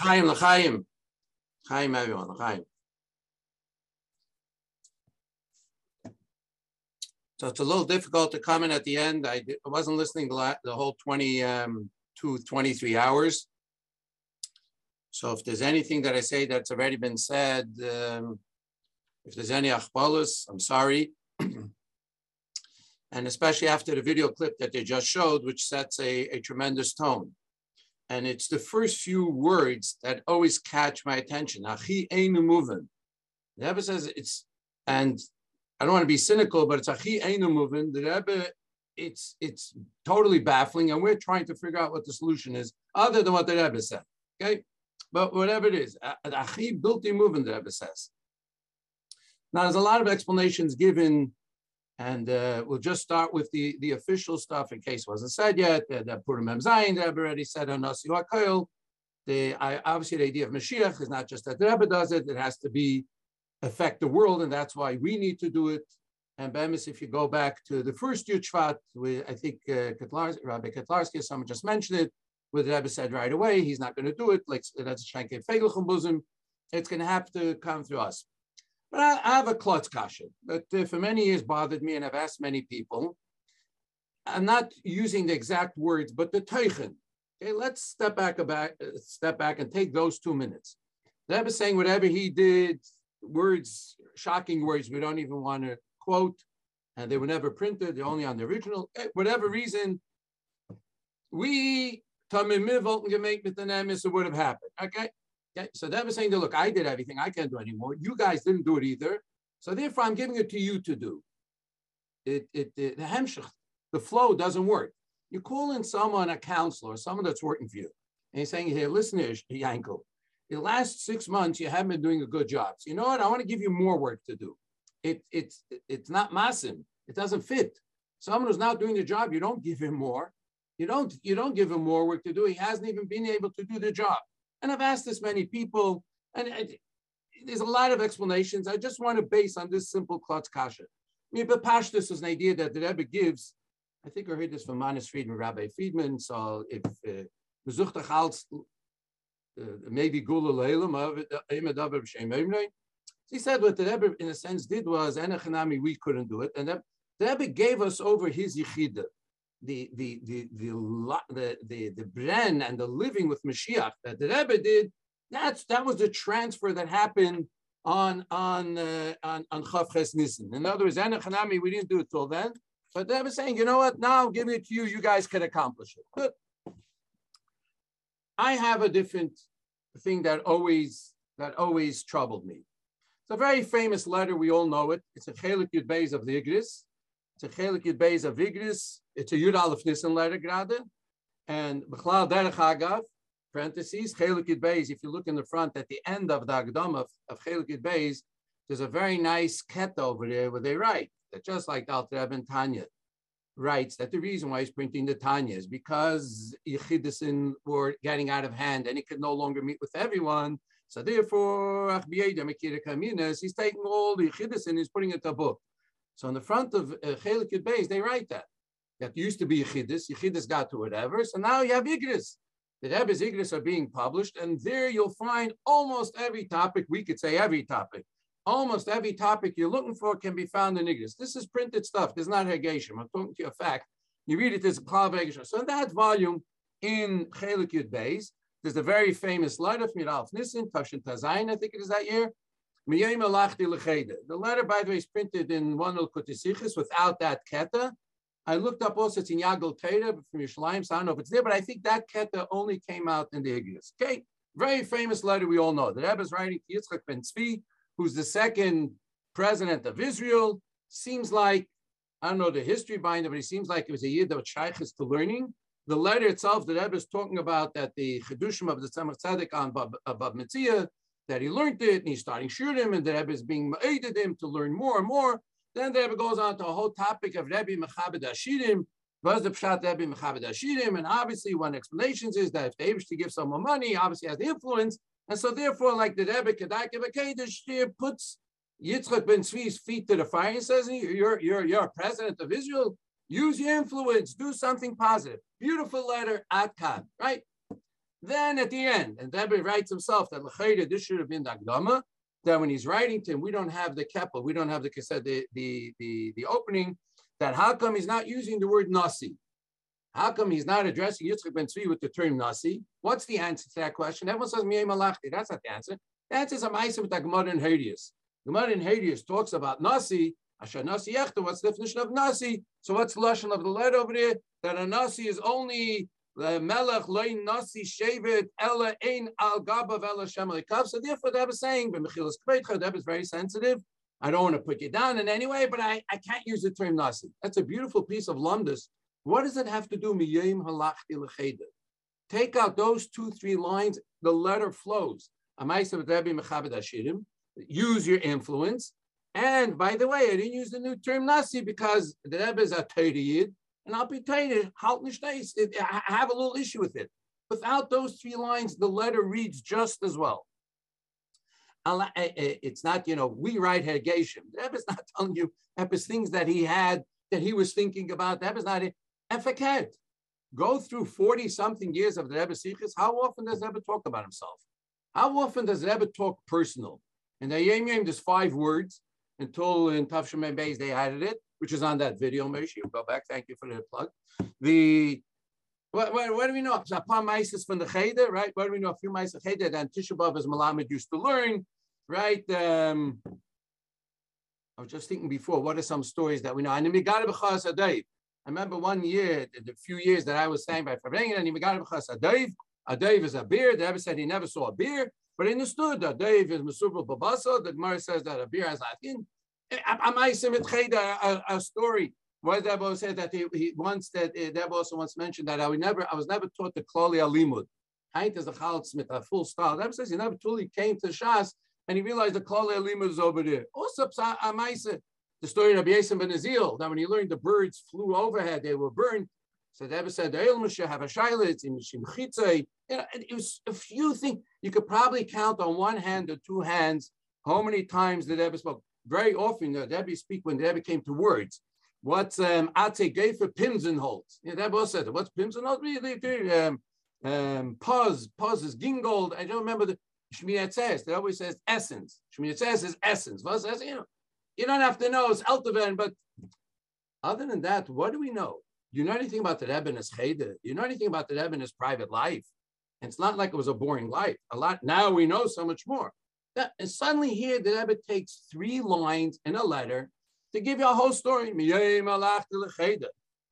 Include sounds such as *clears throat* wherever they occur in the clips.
L'chaim, l'chaim. L'chaim, everyone, l'chaim. So it's a little difficult to comment at the end. I, I wasn't listening the, the whole 20 um, to 23 hours. So if there's anything that I say that's already been said, um, if there's any achbalas, I'm sorry. *clears throat* and especially after the video clip that they just showed, which sets a, a tremendous tone. And it's the first few words that always catch my attention. Achi einu movin. The Rebbe says it's, and I don't want to be cynical, but it's achi einu movin. The Rebbe, it's it's totally baffling, and we're trying to figure out what the solution is, other than what the Rebbe said. Okay, but whatever it is, achi bilti movin. The Rebbe says. Now, there's a lot of explanations given and uh, we'll just start with the, the official stuff in case it wasn't said yet. Uh, that Purim Mem Zayin, the Rebbe already said on Nasi. The, I, obviously, the idea of Mashiach is not just that the Rebbe does it, it has to be affect the world, and that's why we need to do it. And Bemis, if you go back to the first Yud Shvat, I think uh, Rabbi Kotlarsky, someone just mentioned it, where the Rebbe said right away, he's not going to do it, like that's a Shanke Fegelchum. It's going to have to come through us. But I, I have a klutz kasha that uh, for many years bothered me, and I've asked many people. I'm not using the exact words, but the teichen. Okay, let's step back about step back and take those two minutes. The Rebbe saying whatever he did, words, shocking words we don't even want to quote, and they were never printed, they're only on the original. Eh, whatever reason, we Tamim Mivot and Gemek with the Nemes, it would have happened. Okay, Okay, so they were saying look, I did everything, I can't do anymore. You guys didn't do it either. So therefore, I'm giving it to you to do. It, it, it the hemshach, the flow doesn't work. You call in someone, a counselor, someone that's working for you, and he's saying, here, listen here, Yankel, the last six months you haven't been doing a good job. So you know what? I want to give you more work to do. It, it's, it's not massive. It doesn't fit. Someone who's not doing the job, you don't give him more. You don't, you don't give him more work to do. He hasn't even been able to do the job. And I've asked this many people, and it, there's a lot of explanations. I just want to base on this simple klutz kasha. I mean, but Pashtus is an idea that the Rebbe gives. I think I heard this from Manis Friedman, Rabbi Friedman. So if Bezucht uh, uh, maybe Gula Leilam he said what the Rebbe, in a sense, did was, Enechanami, we couldn't do it. And the Rebbe gave us over his yichida the the the the the the, the bren and the living with Mashiach that the Rebbe did, that's that was the transfer that happened on on uh, on on Chof Ches Nissan. In other words, Anachanami, we didn't do it till then, but they were saying, you know what? Now I'm giving it to you. You guys can accomplish it. Good. I have a different thing that always that always troubled me. It's a very famous letter. We all know it. It's a Chelik Yud Beis of the Igris. It's a Chelik Yud Beis of Igris. It's a Yud Aleph Nissen letter grade. And B'chlal Derech Agav, parentheses, Chelik Beis, if you look in the front at the end of the Agdam of, of Beis, there's a very nice ket over there where they write that just like Alter Eben Tanya writes that the reason why he's printing the Tanya is because Yechidisin were getting out of hand and he could no longer meet with everyone. So therefore, he's taking all the Yechidisin he's putting it to a book. So on the front of uh, Beis, they write that. That used to be Yechidus, Yechidus got to whatever, so now you have Igris. The Rebbe's Igris are being published, and there you'll find almost every topic, we could say every topic, almost every topic you're looking for can be found in Igris. This is printed stuff, there's not Hegeshim. I'm talking to you a fact. You read it, there's a Hegeshim. So in that volume, in Chelik Yud Beis, there's a very famous letter from Yiralf Nissen, Tashin Tazayin, I think it is that year, the letter, by the way, is printed in one of Kutisichis without that keta. I looked up also, it's in Yagel Teda from Yerushalayim, so I don't know if it's there, but I think that keta only came out in the Igris. Okay, very famous letter we all know. The Rebbe is writing to Yitzchak ben Tzvi, who's the second president of Israel. Seems like, I don't know the history behind it, but it seems like it was a year that was to learning. The letter itself, the Rebbe is talking about that the Chedushim of the Tzemach Tzedek on Bab, uh, Bab Metzia, that he learned it and he's starting shooting and the Rebbe is being aided him to learn more and more. Then the Rebbe goes on to a whole topic of Rebbe Mechabed Ashirim, was the Pshat Rebbe Mechabed Ashirim, and obviously one explanation is that if the Abish to give someone money, obviously has the influence, and so therefore, like the Rebbe Kedak Kedesh puts Yitzchak ben Tzvi's feet to the fire and says, you're, you're, you're a president of Israel, use your influence, do something positive. Beautiful letter, Atkan, right? Then at the end, and Rebbe writes himself that this should have been the Agdama, that when he's writing to him, we don't have the keppel, we don't have the the, the, the, the opening, that how come he's not using the word nasi? How come he's not addressing Yitzchak ben Tzvi with the term nasi? What's the answer to that question? Everyone says miyay malachti. That's not the answer. The answer is a ma'isa with the Gemara in Hadius. Gemara in Hadius talks about nasi. Asher nasi yechta. What's the definition of nasi? So what's the lashon of the letter over there? That a nasi is only melech loin nasi shevet ella ein al gabav ella shemalikav. So therefore, that was saying, but mechilas kveitcha, that is very sensitive. I don't want to put you down in any way, but I, I can't use the term nasi. That's a beautiful piece of lumdus what does it have to do? Take out those two, three lines, the letter flows. Use your influence. And by the way, I didn't use the new term Nasi because the Rebbe is a Torah and I'll be Torah, I have a little issue with it. Without those three lines, the letter reads just as well. Eh, eh, it's not, you know, we write Hegeshim. Rebbe is not *laughs* telling you Rebbe's things that he had, that he was thinking about. Is not it. Efeket. Go through 40 something years of the Rebbe Sichis. How often does Rebbe talk about himself? How often does Rebbe talk personal? And the Yom Yom, there's five words until in Tavshem Beis they added it, which is on that video. You go back. Thank you for the plug. The what, what, what do we know? Upon Mises from the Cheder, right? What do we know? A few Mises Cheder that Tisha B'av as Malamed used to learn, right? Um, I was just thinking before, what are some stories that we know? And I remember one year, the few years that I was staying by Farbrengen, and he got a Dave. A Dave is a beer. The Rebbe said he never saw a beer, but he understood that Dave is Mesubal Babasa. The Gemara says that a beer has Latin. A, a story where Debo said that he, he once that uh, Debo also once mentioned that I would never I was never taught the Klali Alimud. Haint is a Chalot Smith, a full style. Debo says he never truly came to Shas and he realized the Klali Alimud is over there. Also, the story of Yesim ben Azil, that when he learned the birds flew overhead, they were burned. So Rebbe said, have a shailit, it was a few things. You could probably count on one hand or two hands how many times the Rebbe spoke. Very often, the Rebbe speak when the Rebbe came to words. What's um, Ate gave for Pimsenholz? Yeah, that was said. What's Pimsenholz? Um, um, pause, pause is gingold. I don't remember the Shmiyat says. That always says essence. Shmiyat says is essence. What says, you know, you don't have to know it's Elteven, but other than that, what do we know? You know anything about the Rebbe and his cheder? You know anything about the Rebbe and his private life? And it's not like it was a boring life. A lot now we know so much more. That, and suddenly here the Rebbe takes three lines in a letter to give you a whole story.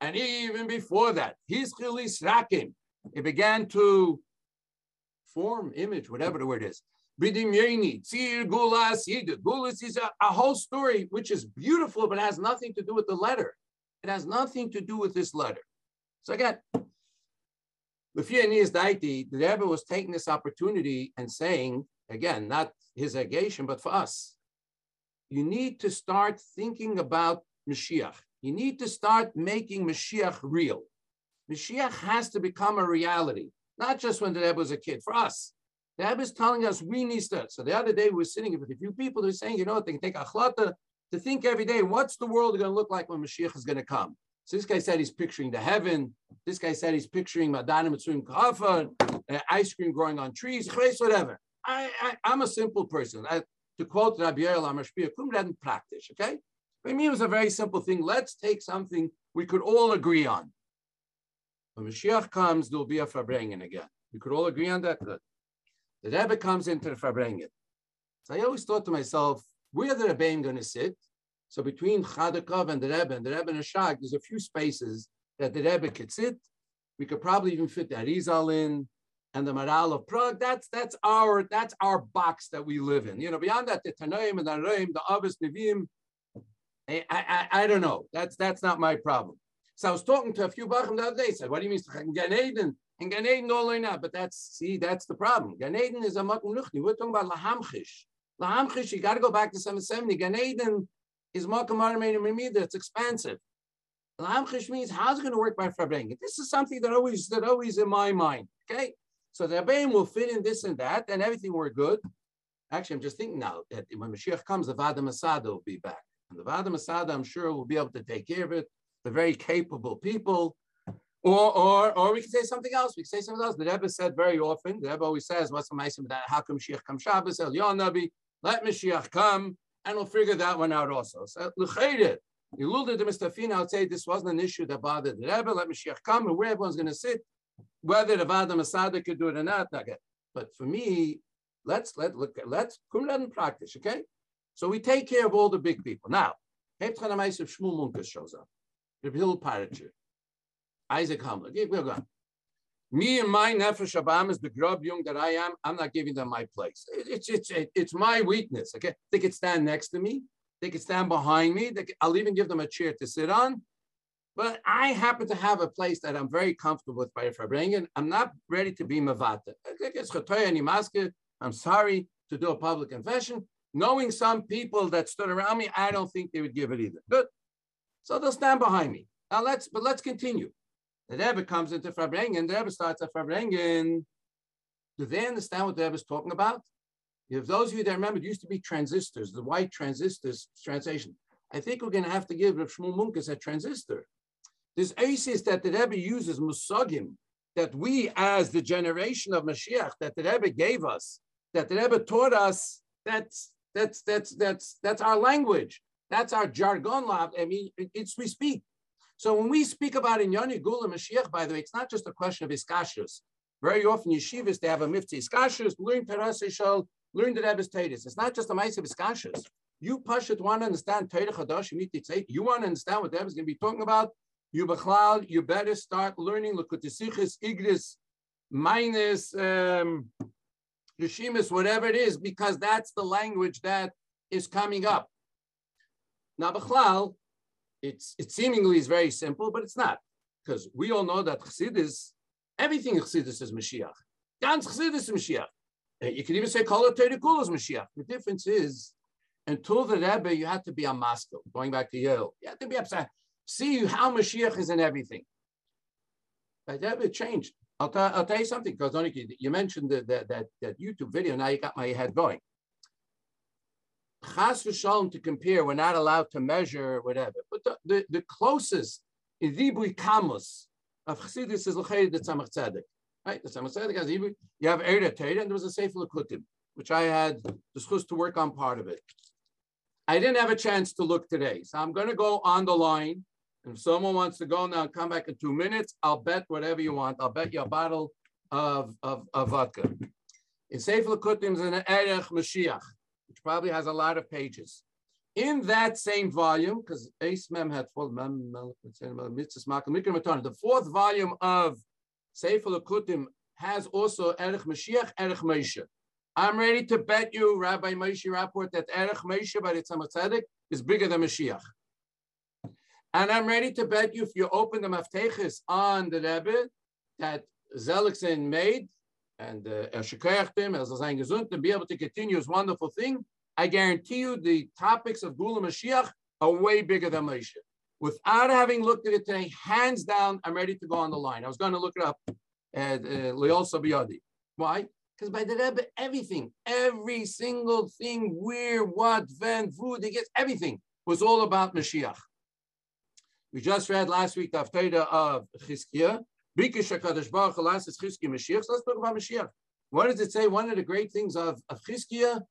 And even before that, he's Rakim. It began to form image, whatever the word is. Gulas, is a, a whole story which is beautiful, but has nothing to do with the letter. It has nothing to do with this letter. So again, Lefia Daiti, the Rebbe was taking this opportunity and saying, again, not his negation, but for us, you need to start thinking about Mashiach. You need to start making Mashiach real. Mashiach has to become a reality, not just when the Rebbe was a kid, for us. The Rebbe is telling us we need to. So the other day we were sitting with a few people who are saying, you know they can take achlata to think every day, what's the world going to look like when Mashiach is going to come? So this guy said he's picturing the heaven. This guy said he's picturing Madana Mitsuim Kafa, uh, ice cream growing on trees, whatever. I, am a simple person. I, to quote Rabbi Yael Amashpia, kum didn't practice, okay? For me, it was a very simple thing. Let's take something we could all agree on. When Mashiach comes, there'll be a Farbrengen again. We could all agree on that. Good. The Rebbe comes into the Farbrengen. So I always thought to myself, where the Rebbeim going to sit? So between Chadakov and the Rebbe and the Rebbe and the Shag, there's a few spaces that the Rebbe could sit. We could probably even fit the Arizal in and the Maharal of Prague. That's that's our that's our box that we live in. You know, beyond that, the Tanaim and the Araim, the Abbas Nevim, I, I, I don't know. That's that's not my problem. So I was talking to a few Bachim the other day. Said, "What do you mean Gan Eden? And Gan Eden all in But that's see, that's the problem. Gan Eden is a makom luchni. We're talking about lahamchish. Lahamchish, you got to go back to 770. Gan Eden is makom armein It's expansive. Lahamchish means how's it going to work by Farbrengen? This is something that always that always in my mind. Okay, so the Rebbeim will fit in this and that, and everything will be good. Actually, I'm just thinking now that when Mashiach comes, the Vada Masada will be back. And the Vada Masada, I'm sure, will be able to take care of it. They're very capable people. Or, or, or we can say something else. We can say something else. The Rebbe said very often, the Rebbe always says, what's the ma'asim that how come Mashiach come Shabbos, El Yon Nabi, let Mashiach come, and we'll figure that one out also. So, L'chayre, Yilulda de Mustafina, I would say this wasn't an issue that bothered the Rebbe, let Mashiach come, and where everyone's going to sit, whether the Vada Masada could do it or not, not get. But for me, let's let look at let's come and practice, okay? So we take care of all the big people. Now, Hebt Chanamais of Shmuel Munkes shows up. Reb Hill Paritcher. Isaac Hamlet. We're going. Me and my nefesh abam is the grub young that I am. I'm not giving them my place. It's it's it's, it's my weakness. Okay, they could stand next to me. They could stand behind me. Could, I'll even give them a chair to sit on. But I happen to have a place that I'm very comfortable with by Farbrengen. I'm not ready to be mavata. I'm sorry to do a public confession. Knowing some people that stood around me, I don't think they would give it either. Good. So they'll stand behind me. Now let's, but let's continue. The Rebbe comes into Farbrengen, the Rebbe starts at Farbrengen. Do they understand what the Rebbe is talking about? If those of you that remember, it used to be transistors, the white transistors translation. I think we're going to have to give Rav Shmuel Munkes a transistor. This aces that the Rebbe uses, musagim, that we as the generation of Mashiach, that the Rebbe gave us, that the Rebbe taught us, that's that's that's that's that's our language. That's our jargon. I mean, it's we speak. So when we speak about in Yoni Gula Mashiach, by the way, it's not just a question of iskashus. Very often yeshivas, they have a mifti iskashus, learn terasishal, learn the Rebbe's Tatus. It's not just a mice of iskashus. You Pashut want to understand Torah Chadash, you want to understand what the Rebbe is going to be talking about. You Bechlal, you better start learning Lakutisichis, Igris, minus um, Yeshimis, whatever it is, because that's the language that is coming up. Now, Bechlal, it's it seemingly is very simple, but it's not, because we all know that Chassidus, everything Chassidus is Mashiach. Ganz Chassidus is Mashiach. You can even say Kol Kul is Mashiach. The difference is, until the Rebbe, you had to be a Moscow, going back to Yale. You had to be upset. See how Mashiach is in everything. But Rebbe changed. I'll, t- I'll tell you something, because you mentioned the, that, that YouTube video, now you got my head going. Chas v'shalom to compare, we're not allowed to measure whatever. But the, the, the closest is Ribui Kamus of Chassidus is the Tzedek. Right? The Tzemach Tzedek has. You have Eretz Torah, and there was a Sefer L'kutim, which I had chus to work on part of it. I didn't have a chance to look today, so I'm going to go on the line. If someone wants to go now and come back in two minutes, I'll bet whatever you want. I'll bet you a bottle of, of, of vodka. In Sefer L'kutim is an Erech Mashiach which probably has a lot of pages. In that same volume, because Ace Mem had full Mem, the fourth volume of Sefer Lakutim has also Erech Mashiach, Erech Moshe. I'm ready to bet you, Rabbi Moshe Rapport, that Erech Moshe by the Tzedek is bigger than Mashiach. And I'm ready to bet you, if you open the Mafteches on the Rebbe that Zelikson made, and uh, er shekayach them er as sein gesund to be able to continue his wonderful thing. I guarantee you the topics of Gula Mashiach are way bigger than Moshe. Without having looked at it today, hands down, I'm ready to go on the line. I was going to look it up at uh, Leol Sabiyadi. Why? Because by the Rebbe, everything, every single thing, where, what, when, food, he gets everything was all about Mashiach. We just read last week the Haftarah of Chizkiah, let's talk about Mashiach. What does it say? One of the great things of, of Chizkiah,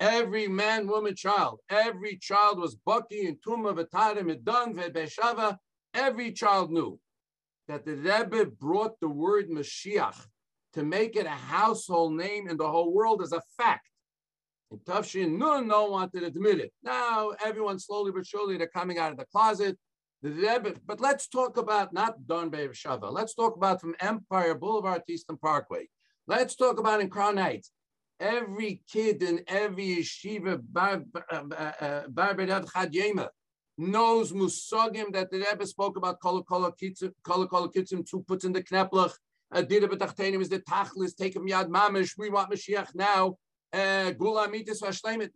every man, woman, child, every child was Baki and Tumah, V'Tara, Midan, Ve'Beshava. Every child knew that the Rebbe brought the word Mashiach to make it a household name in the whole world as a fact. And Tafshin Nun no one wanted to admit it. Now everyone slowly but surely they're coming out of the closet. The Rebbe, but let's talk about not Don Bay Shava. Let's talk about from Empire Boulevard to Eastern Parkway. Let's talk about in Crown Heights. Every kid in every yeshiva, Bar Berev uh, uh, uh, Chad knows Musogim that the Rebbe spoke about kol kol kitzim, two puts in the kneplach. Adira b'tachtenim is the tachlis, take him yad mamish, we want Mashiach now. Gula mitis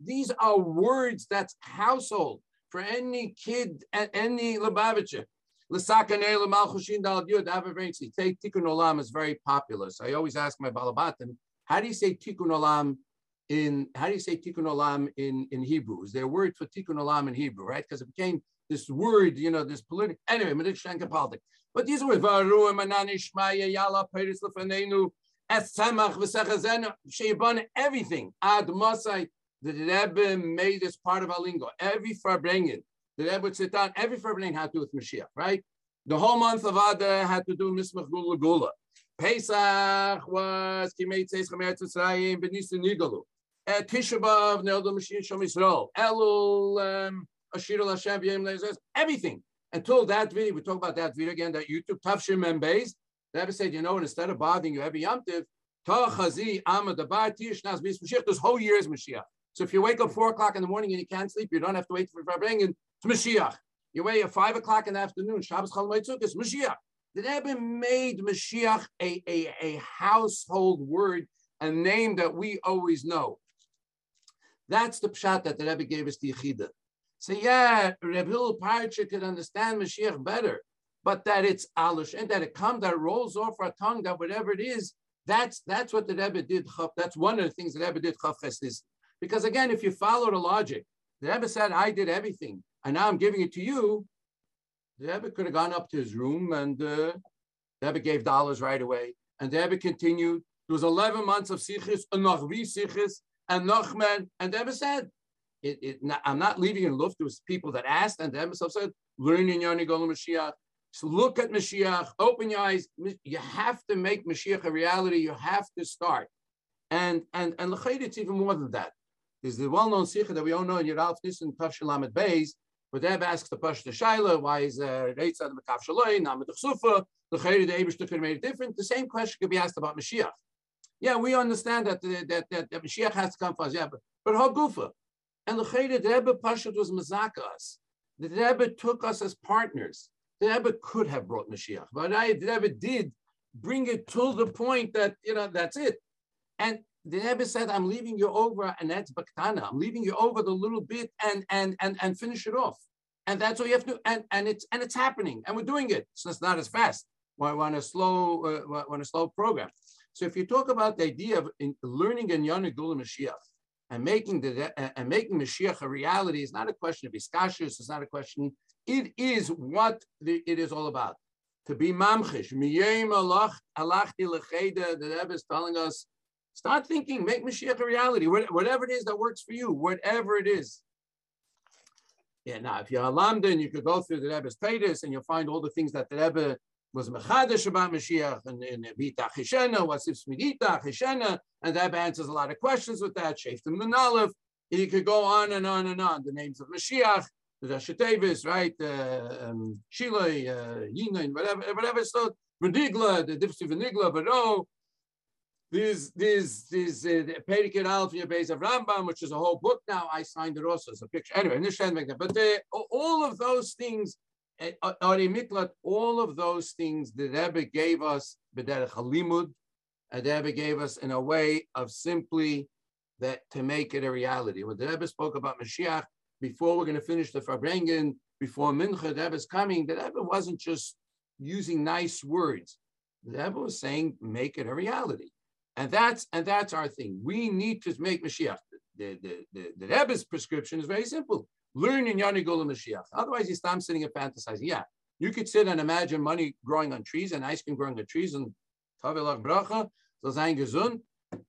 These are words that's household for any kid any Lubavitcher. L'sakanei l'malchushin dal yud avarensi. Say tikkun olam is very popular. So I always ask my balabatim, how do you say tikkun olam in, how do you say tikkun olam in, in Hebrew? Is there a word for tikkun olam in Hebrew, right? Because it became this word, you know, this political, anyway, Medicine politics. But these words, Varu Mananishmaya Yala Peris Lefanenu, Es Samach V'Sechazenu, Sheibon, everything. Ad Masai, the Rebbe made this part of our lingo. Every Farbrengen, the Rebbe would sit down, every Farbrengen had to do with Mashiach, right? The whole month of Adar had to do Mismach Gula Gula. Pesach was Kimei Tzeis Chamer Tzrayim Benisu Nigalu. Tisha B'Av Nelda Mashiach Shom Yisrael. Elul um, Ashir Hashem V'Yem Everything until that video, we talk about that video again, that YouTube, Tafshim and the Rebbe said, you know, instead of bothering you every Bis Mashiach, this whole year is Mashiach. So if you wake up four o'clock in the morning and you can't sleep, you don't have to wait for Farbrengen, it's Mashiach. You wait at five o'clock in the afternoon, Shabbos Chol it's Mashiach. The Rebbe made Mashiach a, a, a household word, a name that we always know. That's the pshat that the Rebbe gave us the Yechidah. So yeah, Reb Hillel Parcha could understand Mashiach better, but that it's alish and that it comes, that rolls off our tongue, that whatever it is, that's that's what the Rebbe did. That's one of the things the Rebbe did. is because again, if you follow the logic, the Rebbe said, "I did everything, and now I'm giving it to you." The Rebbe could have gone up to his room and uh, the Rebbe gave dollars right away, and the Rebbe continued. There was 11 months of sichis, and nachvi sichis, and nachman, and the Rebbe said, it, it, I'm not leaving in luft. There was people that asked and the themselves said, learn in Yoni Golem Mashiach. So look at Mashiach, open your eyes. You have to make Mashiach a reality. You have to start. And and and it's even more than that. There's the well-known sikha that we all know in Yeralf Nissen Tafshalamet Beis, where Deb asks the Pashta Shaila, why is Reitzad uh, Mekaf Shaloi, Namad Chsufa, the Chayri, the Abish could have made it different. The same question could be asked about Mashiach. Yeah, we understand that that, that, that Mashiach has to come for us. Yeah, but, but Hagufa, and the Rebbe Pashat was Mazakas. The Rebbe took us as partners. The Rebbe could have brought Mashiach, but I, the Rebbe did bring it to the point that, you know, that's it. And the Rebbe said, I'm leaving you over, and that's Baktana. I'm leaving you over the little bit and and and and finish it off. And that's all you have to And and it's and it's happening, and we're doing it. So it's not as fast. We're on a slow, uh, on a slow program. So if you talk about the idea of learning in Yanagula Mashiach, and making the and making Mashiach a reality is not a question of iskashus. It's not a question. It is what the, it is all about. To be mamchish. The Rebbe is telling us, start thinking, make Mashiach a reality. Whatever it is that works for you, whatever it is. Yeah. Now, if you're a lamdan, you could go through the Rebbe's Titus and you'll find all the things that the Rebbe was mechadish about Mashiach and in Vita Chishena, Wasif Smidita Chishena, and that answers a lot of questions with that. Shaftim Nanalev. You could go on and on and on. The names of Mashiach, the Dashatevis, right? Uh, um, uh, Yinain, whatever, whatever. So Venigla, the Dipsi Venigla, but there's there's there's uh, Perikir Alfia base of Rambam, which is a whole book now. I signed it also as a picture. Anyway, but all of those things Ari Miklat, all of those things the Rebbe gave us, B'derech Halimud, and the Rebbe gave us in a way of simply that to make it a reality. When the Rebbe spoke about Mashiach, before we're going to finish the Farbrengen, before Mincha, the Rebbe's coming, the Rebbe wasn't just using nice words. The Rebbe was saying, make it a reality. And that's and that's our thing. We need to make Mashiach. The, the, the, the Rebbe's prescription is very simple. Learn in Yani Gula Mashiach. Otherwise, you stop sitting and fantasizing. Yeah, you could sit and imagine money growing on trees and ice cream growing on trees and Tavelach Bracha, gesund.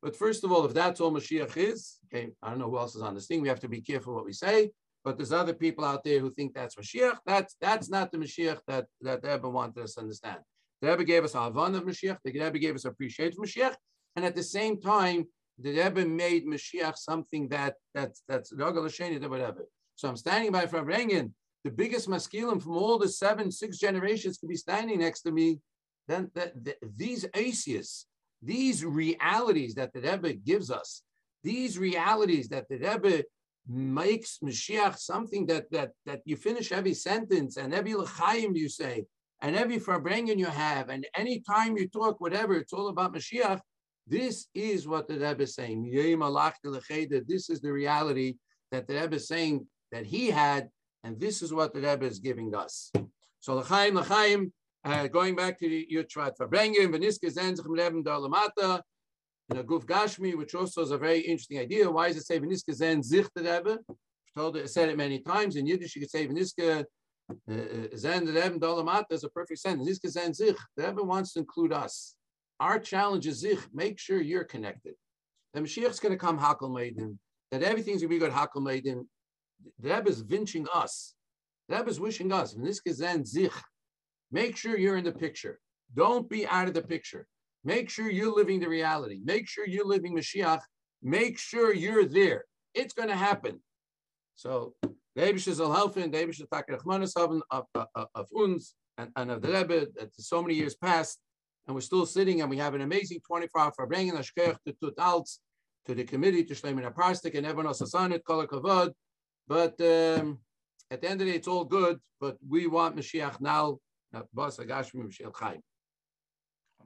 But first of all, if that's all Mashiach is, okay, I don't know who else is on this thing. We have to be careful what we say. But there's other people out there who think that's Mashiach. That's that's not the Mashiach that that the Rebbe wanted us to understand. The Rebbe gave us a Havan of Mashiach. The Rebbe gave us appreciation of Mashiach, and at the same time, the Rebbe made Mashiach something that that's that's whatever. So I'm standing by Farbrengen, the biggest maskilim from all the seven, six generations could be standing next to me. Then the, the, these asias, these realities that the Rebbe gives us, these realities that the Rebbe makes Mashiach something that that that you finish every sentence and every l'chaim you say and every farbrengen you have and any time you talk whatever it's all about Mashiach. This is what the Rebbe is saying. This is the reality that the Rebbe is saying that he had, and this is what the Rebbe is giving us. So l'chaim, l'chaim, uh, going back to your Yutrat Farbrengen, Veniska Zenzichem in a Guf Gashmi, which also is a very interesting idea. Why does it say Veniska Zen Zich the Rebbe? Told it, said it many times. In Yiddish, you could say Veniska Zen Rebbe Dolamat is a perfect sentence. This Zen Zich, the Rebbe wants to include us. Our challenge is Zich, make sure you're connected. The Mashiach's going to come Hakal Maiden, that everything's going to be good Hakal Maiden. The Rebbe is vinching us. The Rebbe is wishing us. This Zich, make sure you're in the picture. Don't be out of the picture. Make sure you're living the reality. Make sure you're living Mashiach. Make sure you're there. It's going to happen. So the Eibishes will help in, the Eibishes of, of, of, uns and, and of the Rebbe that so many years passed, and we're still sitting and we have an amazing 24 hour for bringing Ashkech to Tut Alts, to the committee, to Shleimin Aparstik, and everyone else on it, Kavod. But um, at the end of the day, it's all good, but we want Mashiach now, not Bas Agashmi Mashiach Chaim.